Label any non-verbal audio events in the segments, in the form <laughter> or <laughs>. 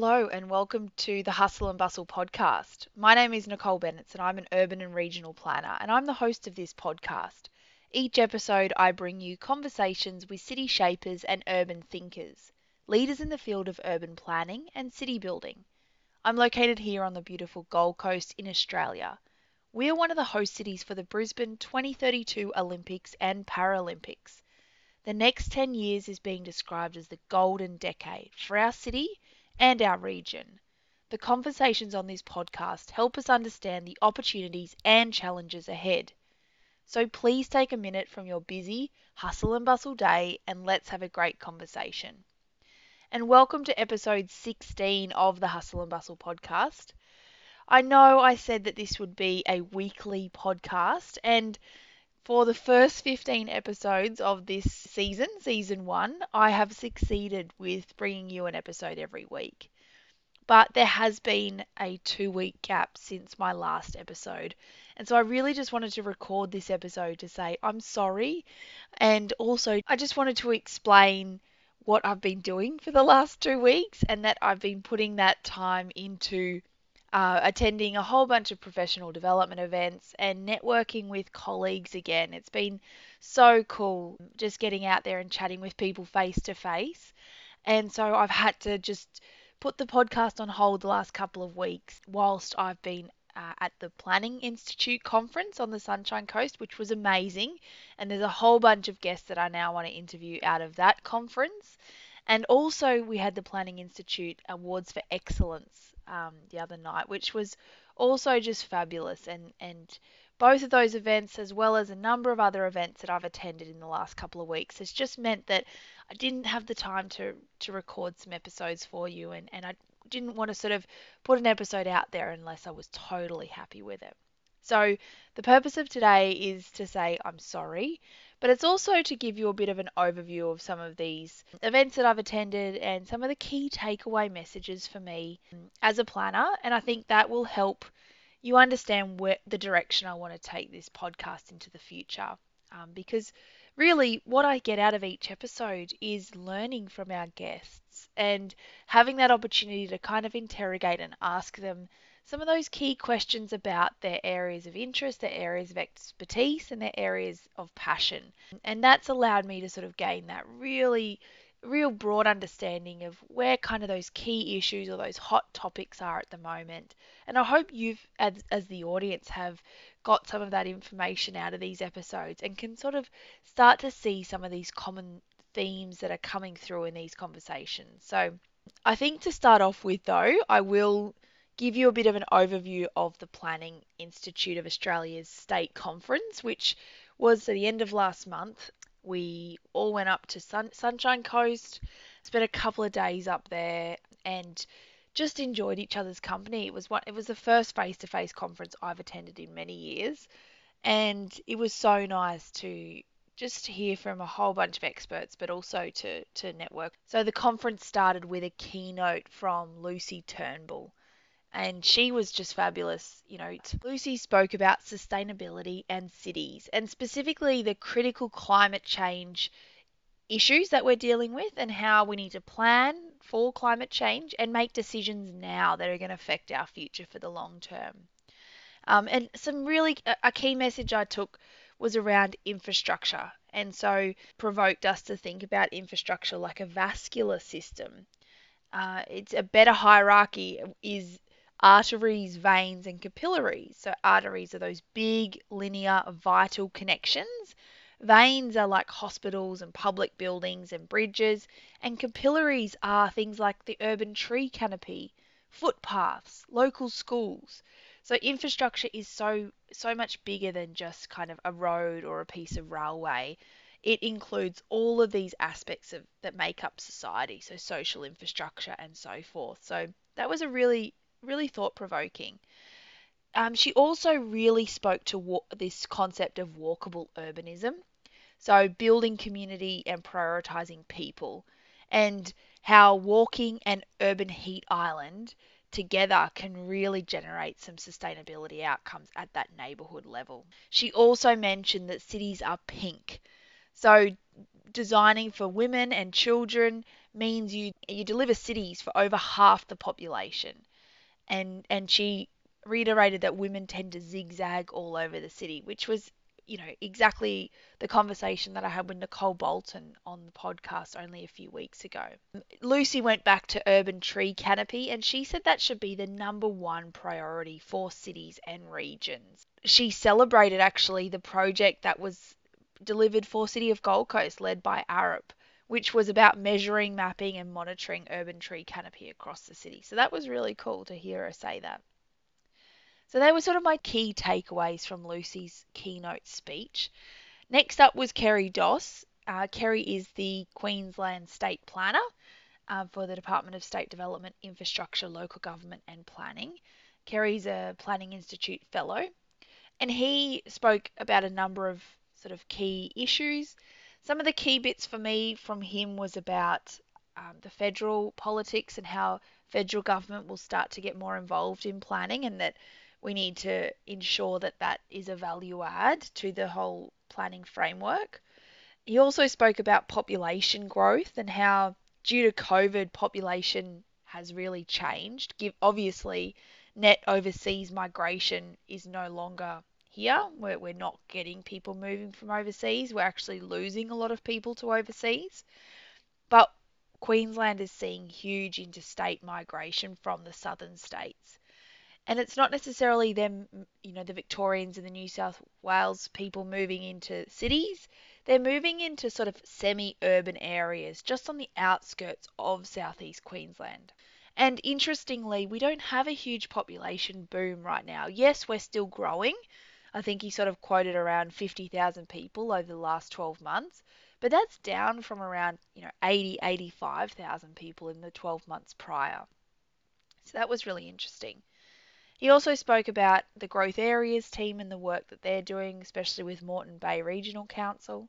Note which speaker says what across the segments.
Speaker 1: Hello, and welcome to the Hustle and Bustle podcast. My name is Nicole Bennett, and I'm an urban and regional planner, and I'm the host of this podcast. Each episode, I bring you conversations with city shapers and urban thinkers, leaders in the field of urban planning and city building. I'm located here on the beautiful Gold Coast in Australia. We are one of the host cities for the Brisbane 2032 Olympics and Paralympics. The next 10 years is being described as the golden decade for our city and our region. The conversations on this podcast help us understand the opportunities and challenges ahead. So please take a minute from your busy hustle and bustle day and let's have a great conversation. And welcome to episode 16 of the Hustle and Bustle podcast. I know I said that this would be a weekly podcast, and for the first 15 episodes of this season, season one, I have succeeded with bringing you an episode every week. But there has been a two week gap since my last episode. And so I really just wanted to record this episode to say I'm sorry. And also, I just wanted to explain what I've been doing for the last two weeks and that I've been putting that time into uh, attending a whole bunch of professional development events and networking with colleagues again. It's been so cool just getting out there and chatting with people face to face. And so I've had to just put the podcast on hold the last couple of weeks whilst I've been uh, at the Planning Institute conference on the Sunshine Coast, which was amazing. And there's a whole bunch of guests that I now want to interview out of that conference. And also, we had the Planning Institute Awards for Excellence um, the other night, which was also just fabulous. And, and both of those events, as well as a number of other events that I've attended in the last couple of weeks, has just meant that I didn't have the time to, to record some episodes for you. And, and I didn't want to sort of put an episode out there unless I was totally happy with it. So, the purpose of today is to say I'm sorry, but it's also to give you a bit of an overview of some of these events that I've attended and some of the key takeaway messages for me as a planner. And I think that will help you understand where the direction I want to take this podcast into the future. Um, because really, what I get out of each episode is learning from our guests and having that opportunity to kind of interrogate and ask them some of those key questions about their areas of interest, their areas of expertise, and their areas of passion. And that's allowed me to sort of gain that really real broad understanding of where kind of those key issues or those hot topics are at the moment. And I hope you've, as, as the audience, have got some of that information out of these episodes and can sort of start to see some of these common themes that are coming through in these conversations. So I think to start off with, though, I will give you a bit of an overview of the Planning Institute of Australia's state conference, which was at the end of last month. We all went up to Sun- Sunshine Coast, spent a couple of days up there, and just enjoyed each other's company. It was one, it was the first face-to-face conference I've attended in many years, and it was so nice to just hear from a whole bunch of experts, but also to to network. So the conference started with a keynote from Lucy Turnbull, and she was just fabulous. You know, Lucy spoke about sustainability and cities, and specifically the critical climate change issues that we're dealing with, and how we need to plan for climate change and make decisions now that are going to affect our future for the long term. Um, and some really a key message I took was around infrastructure, and so provoked us to think about infrastructure like a vascular system. Uh, it's a better hierarchy is arteries, veins, and capillaries. So, arteries are those big, linear, vital connections. Veins are like hospitals and public buildings and bridges, and capillaries are things like the urban tree canopy, footpaths, local schools. So infrastructure is so so much bigger than just kind of a road or a piece of railway. It includes all of these aspects of that make up society, so social infrastructure and so forth. So that was a really really thought provoking. Um, she also really spoke to wa- this concept of walkable urbanism, so building community and prioritizing people, and how walking and urban heat island together can really generate some sustainability outcomes at that neighborhood level. She also mentioned that cities are pink. So designing for women and children, means you you deliver cities for over half the population. And and she reiterated that women tend to zigzag all over the city, which was you know, exactly the conversation that I had with Nicole Bolton on the podcast only a few weeks ago. Lucy went back to urban tree canopy and she said that should be the number one priority for cities and regions. She celebrated actually the project that was delivered for City of Gold Coast led by Arup which was about measuring, mapping, and monitoring urban tree canopy across the city. So that was really cool to hear her say that. So they were sort of my key takeaways from Lucy's keynote speech. Next up was Kerry Doss. Uh, Kerry is the Queensland State Planner uh, for the Department of State Development, Infrastructure, Local Government and Planning. Kerry's a Planning Institute Fellow, and he spoke about a number of sort of key issues. Some of the key bits for me from him was about um, the federal politics and how federal government will start to get more involved in planning and that we need to ensure that that is a value add to the whole planning framework. He also spoke about population growth and how, due to COVID, population has really changed. Obviously, net overseas migration is no longer here. We're, we're not getting people moving from overseas. We're actually losing a lot of people to overseas. But Queensland is seeing huge interstate migration from the southern states and it's not necessarily them, you know, the Victorians and the New South Wales people moving into cities. They're moving into sort of semi urban areas just on the outskirts of southeast Queensland. And interestingly, we don't have a huge population boom right now. Yes, we're still growing. I think he sort of quoted around 50,000 people over the last 12 months, but that's down from around, you know, 80, 85,000 people in the 12 months prior. So that was really interesting. He also spoke about the growth areas team and the work that they're doing, especially with Moreton Bay Regional Council.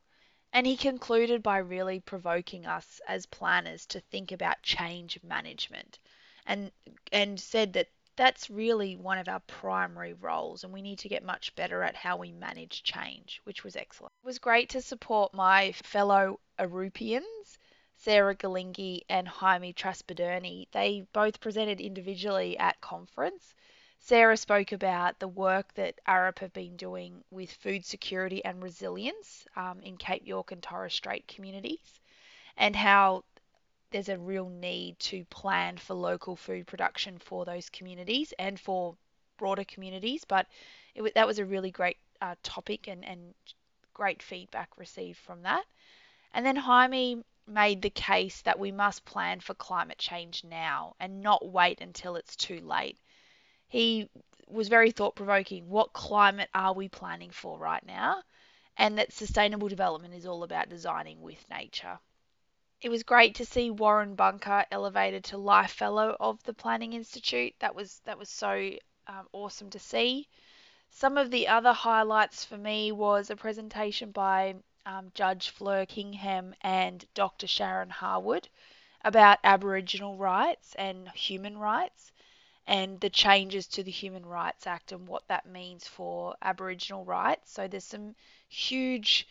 Speaker 1: And he concluded by really provoking us as planners to think about change management and and said that that's really one of our primary roles and we need to get much better at how we manage change, which was excellent. It was great to support my fellow Arupians, Sarah Galingi and Jaime Traspadurni. They both presented individually at conference Sarah spoke about the work that Arup have been doing with food security and resilience um, in Cape York and Torres Strait communities, and how there's a real need to plan for local food production for those communities and for broader communities. But it, that was a really great uh, topic and, and great feedback received from that. And then Jaime made the case that we must plan for climate change now and not wait until it's too late he was very thought provoking. What climate are we planning for right now? And that sustainable development is all about designing with nature. It was great to see Warren Bunker elevated to Life Fellow of the Planning Institute. That was that was so um, awesome to see. Some of the other highlights for me was a presentation by um, Judge Fleur Kingham and Dr. Sharon Harwood about Aboriginal rights and human rights and the changes to the Human Rights Act and what that means for Aboriginal rights. So there's some huge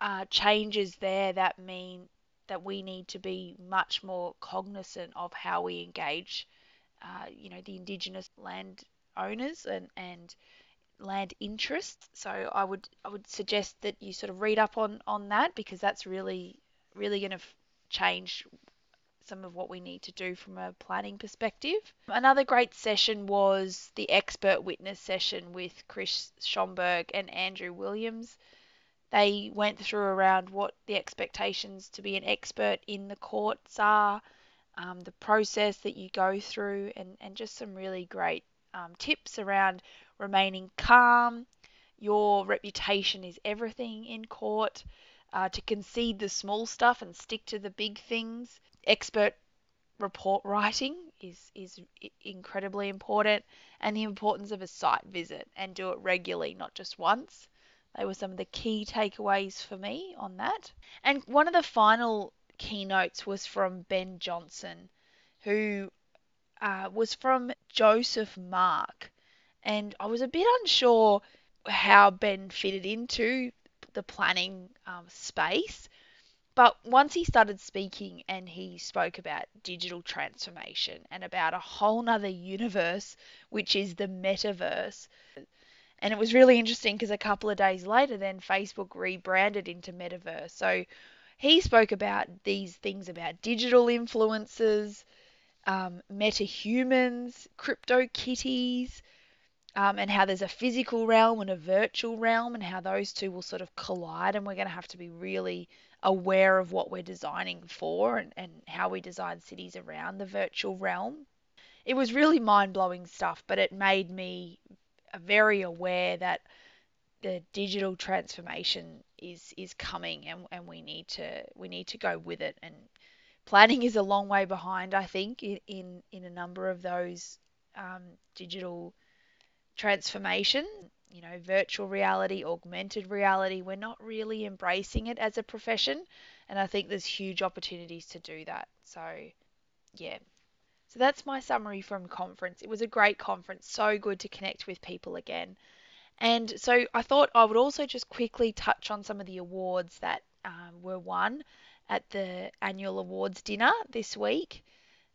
Speaker 1: uh, changes there that mean that we need to be much more cognizant of how we engage, uh, you know, the Indigenous land owners and, and land interests. So I would I would suggest that you sort of read up on on that because that's really really going to f- change some of what we need to do from a planning perspective. Another great session was the expert witness session with Chris Schomburg and Andrew Williams. They went through around what the expectations to be an expert in the courts are, um, the process that you go through, and, and just some really great um, tips around remaining calm. Your reputation is everything in court. Uh, to concede the small stuff and stick to the big things expert report writing is is incredibly important and the importance of a site visit and do it regularly not just once they were some of the key takeaways for me on that and one of the final keynotes was from ben johnson who uh, was from Josephmark and i was a bit unsure how ben fitted into the planning um, space But once he started speaking and he spoke about digital transformation and about a whole nother universe, which is the metaverse. And it was really interesting because a couple of days later, then Facebook rebranded into Metaverse. So he spoke about these things about digital influencers, um, metahumans, CryptoKitties, um, and how there's a physical realm and a virtual realm, and how those two will sort of collide. And we're going to have to be really aware of what we're designing for and, and how we design cities around the virtual realm. It was really mind blowing stuff, but it made me very aware that the digital transformation is is coming and, and we need to we need to go with it and planning is a long way behind I think in in, in a number of those um, digital transformation you know, virtual reality, augmented reality. We're not really embracing it as a profession, and I think there's huge opportunities to do that. So, yeah. So that's my summary from conference. It was a great conference, so good to connect with people again. And so I thought I would also just quickly touch on some of the awards that um, were won at the annual awards dinner this week.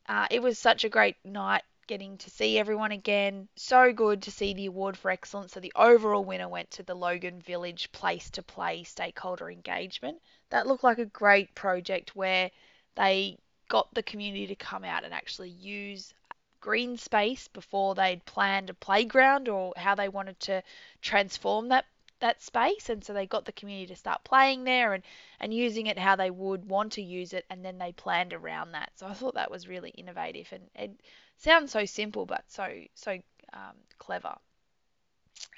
Speaker 1: Uh, it was such a great night getting to see everyone again. So good to see the award for excellence. So the overall winner went to the Logan Village Place to Play stakeholder engagement. That looked like a great project where they got the community to come out and actually use green space before they'd planned a playground or how they wanted to transform that that space. And so they got the community to start playing there and and using it how they would want to use it and then they planned around that. So i thought that was really innovative and it sounds so simple but so so um, clever.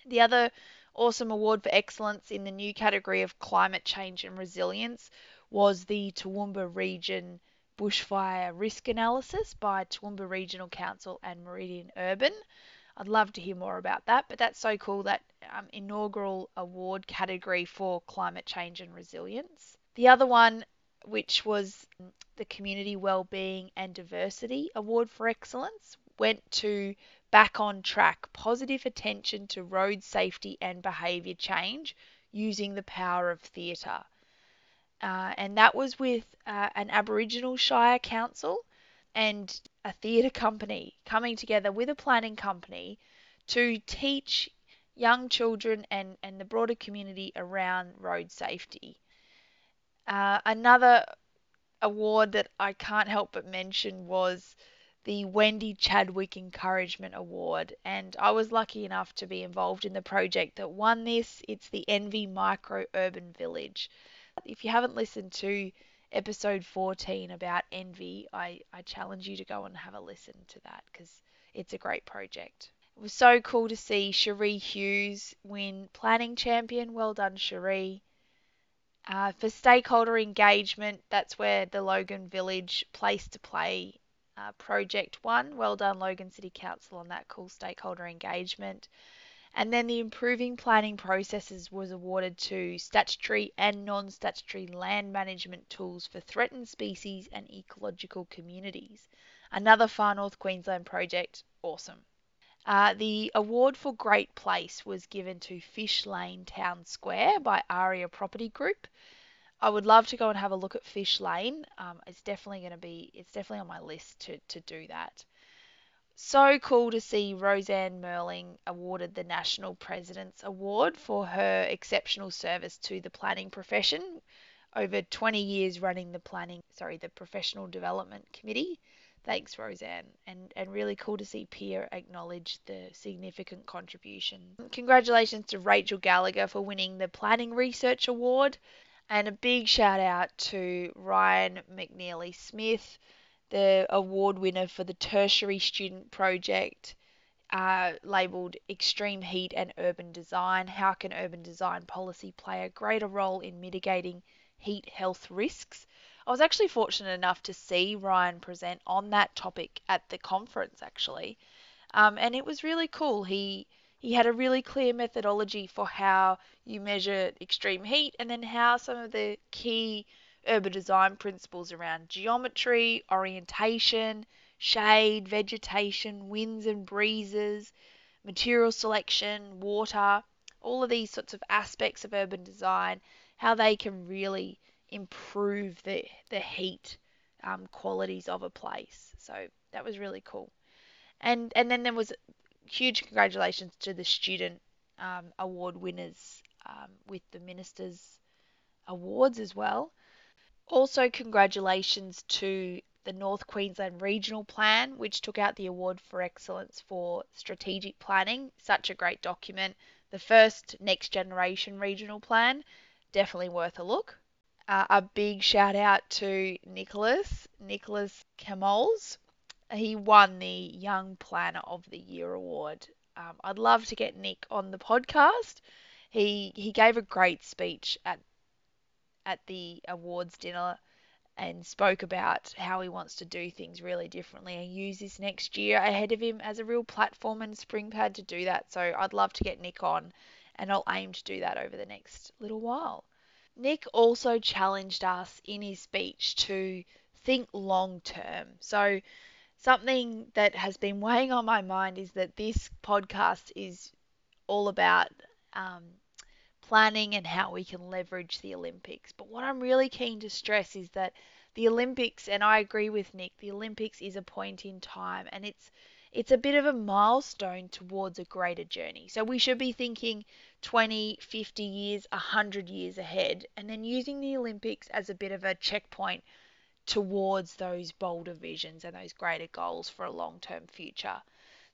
Speaker 1: The other awesome award for excellence in the new category of climate change and resilience was the Toowoomba region bushfire risk analysis by Toowoomba Regional Council and Meridian Urban I'd love to hear more about that, but that's so cool that um, inaugural award category for climate change and resilience. The other one, which was the Community Wellbeing and Diversity Award for Excellence, went to Back on Track Positive Attention to Road Safety and Behaviour Change using the power of theatre. Uh, and that was with uh, an Aboriginal Shire Council and a theatre company coming together with a planning company to teach young children and, and the broader community around road safety. Uh, another award that I can't help but mention was the Wendy Chadwick Encouragement Award, and I was lucky enough to be involved in the project that won this. It's the Envy Micro Urban Village. If you haven't listened to episode 14 about envy, I, I challenge you to go and have a listen to that because it's a great project. It was so cool to see Cherie Hughes win Planning Champion. Well done, Cherie. Uh, for stakeholder engagement, that's where the Logan Village Place to Play uh, project won. Well done, Logan City Council, on that cool stakeholder engagement. And then the improving planning processes was awarded to statutory and non statutory land management tools for threatened species and ecological communities. Another Far North Queensland project, awesome. Uh, the award for Great Place was given to Fish Lane Town Square by Aria Property Group. I would love to go and have a look at Fish Lane. Um, it's definitely going to be, it's definitely on my list to, to do that. So cool to see Roseanne Merling awarded the National President's Award for her exceptional service to the planning profession over 20 years running the planning, sorry, the Professional Development Committee. Thanks, Roseanne. And, and really cool to see PIA acknowledge the significant contribution. Congratulations to Rachel Gallagher for winning the Planning Research Award. And a big shout out to Ryan McNeely Smith the award winner for the tertiary student project uh, labelled Extreme Heat and Urban Design. How can urban design policy play a greater role in mitigating heat health risks? I was actually fortunate enough to see Ryan present on that topic at the conference, actually, um, and it was really cool. He he had a really clear methodology for how you measure extreme heat and then how some of the key urban design principles around geometry, orientation, shade, vegetation, winds and breezes, material selection, water, all of these sorts of aspects of urban design, how they can really improve the the heat um, qualities of a place. So that was really cool. And and then there was huge congratulations to the student um, award winners um, with the ministers awards as well. Also, congratulations to the North Queensland Regional Plan, which took out the award for excellence for strategic planning. Such a great document. The first next generation regional plan, definitely worth a look. Uh, a big shout out to Nicholas, Nicholas Camoles. He won the Young Planner of the Year award. Um, I'd love to get Nick on the podcast. He he gave a great speech at at the awards dinner and spoke about how he wants to do things really differently and use this next year ahead of him as a real platform and spring pad to do that. So I'd love to get Nick on and I'll aim to do that over the next little while. Nick also challenged us in his speech to think long term. So, something that has been <laughs> weighing on my mind is that this podcast is all about um, planning and how we can leverage the Olympics. But what I'm really keen to stress is that the Olympics, and I agree with Nick, the Olympics is a point in time and it's it's a bit of a milestone towards a greater journey. So we should be thinking 20, 50 years, 100 years ahead, and then using the Olympics as a bit of a checkpoint towards those bolder visions and those greater goals for a long term future.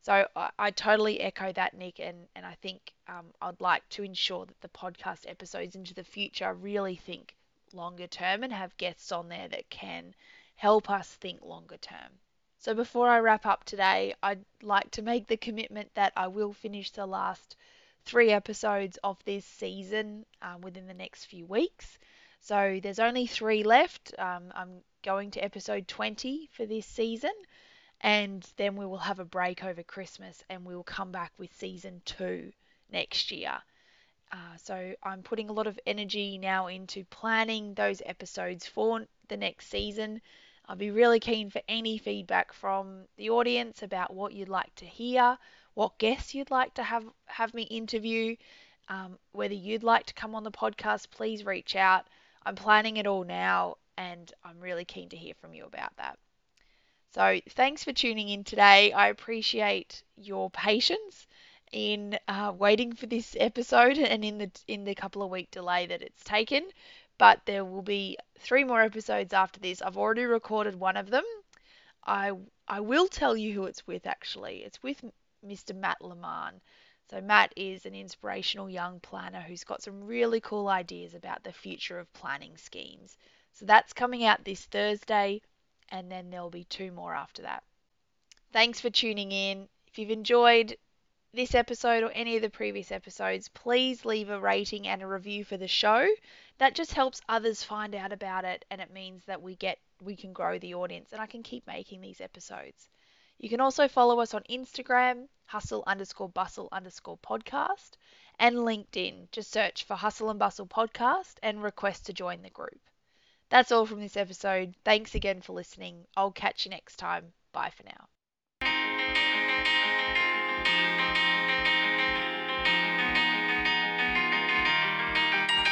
Speaker 1: So I, I, totally echo that, Nick, and, and I think um, I'd like to ensure that the podcast episodes into the future really think longer term and have guests on there that can help us think longer term. So before I wrap up today, I'd like to make the commitment that I will finish the last three episodes of this season um, within the next few weeks. So there's only three left. Um, I'm going to episode 20 for this season, and then we will have a break over Christmas and we will come back with season two next year. Uh, so I'm putting a lot of energy now into planning those episodes for the next season I'd be really keen for any feedback from the audience about what you'd like to hear, what guests you'd like to have have me interview, um, whether you'd like to come on the podcast. Please reach out. I'm planning it all now, and I'm really keen to hear from you about that. So thanks for tuning in today. I appreciate your patience in uh, waiting for this episode and in the in the couple of week delay that it's taken but there will be three more episodes after this. I've already recorded one of them. I I will tell you who it's with actually. It's with Mr. Matt Lamar. So Matt is an inspirational young planner who's got some really cool ideas about the future of planning schemes. So that's coming out this Thursday and then there'll be two more after that. Thanks for tuning in. If you've enjoyed this episode or any of the previous episodes, please leave a rating and a review for the show. That just helps others find out about it and it means that we get we can grow the audience and I can keep making these episodes. You can also follow us on Instagram, hustle underscore bustle underscore podcast, and LinkedIn. Just search for Hustle and Bustle Podcast and request to join the group. That's all from this episode. Thanks again for listening. I'll catch you next time. Bye for now.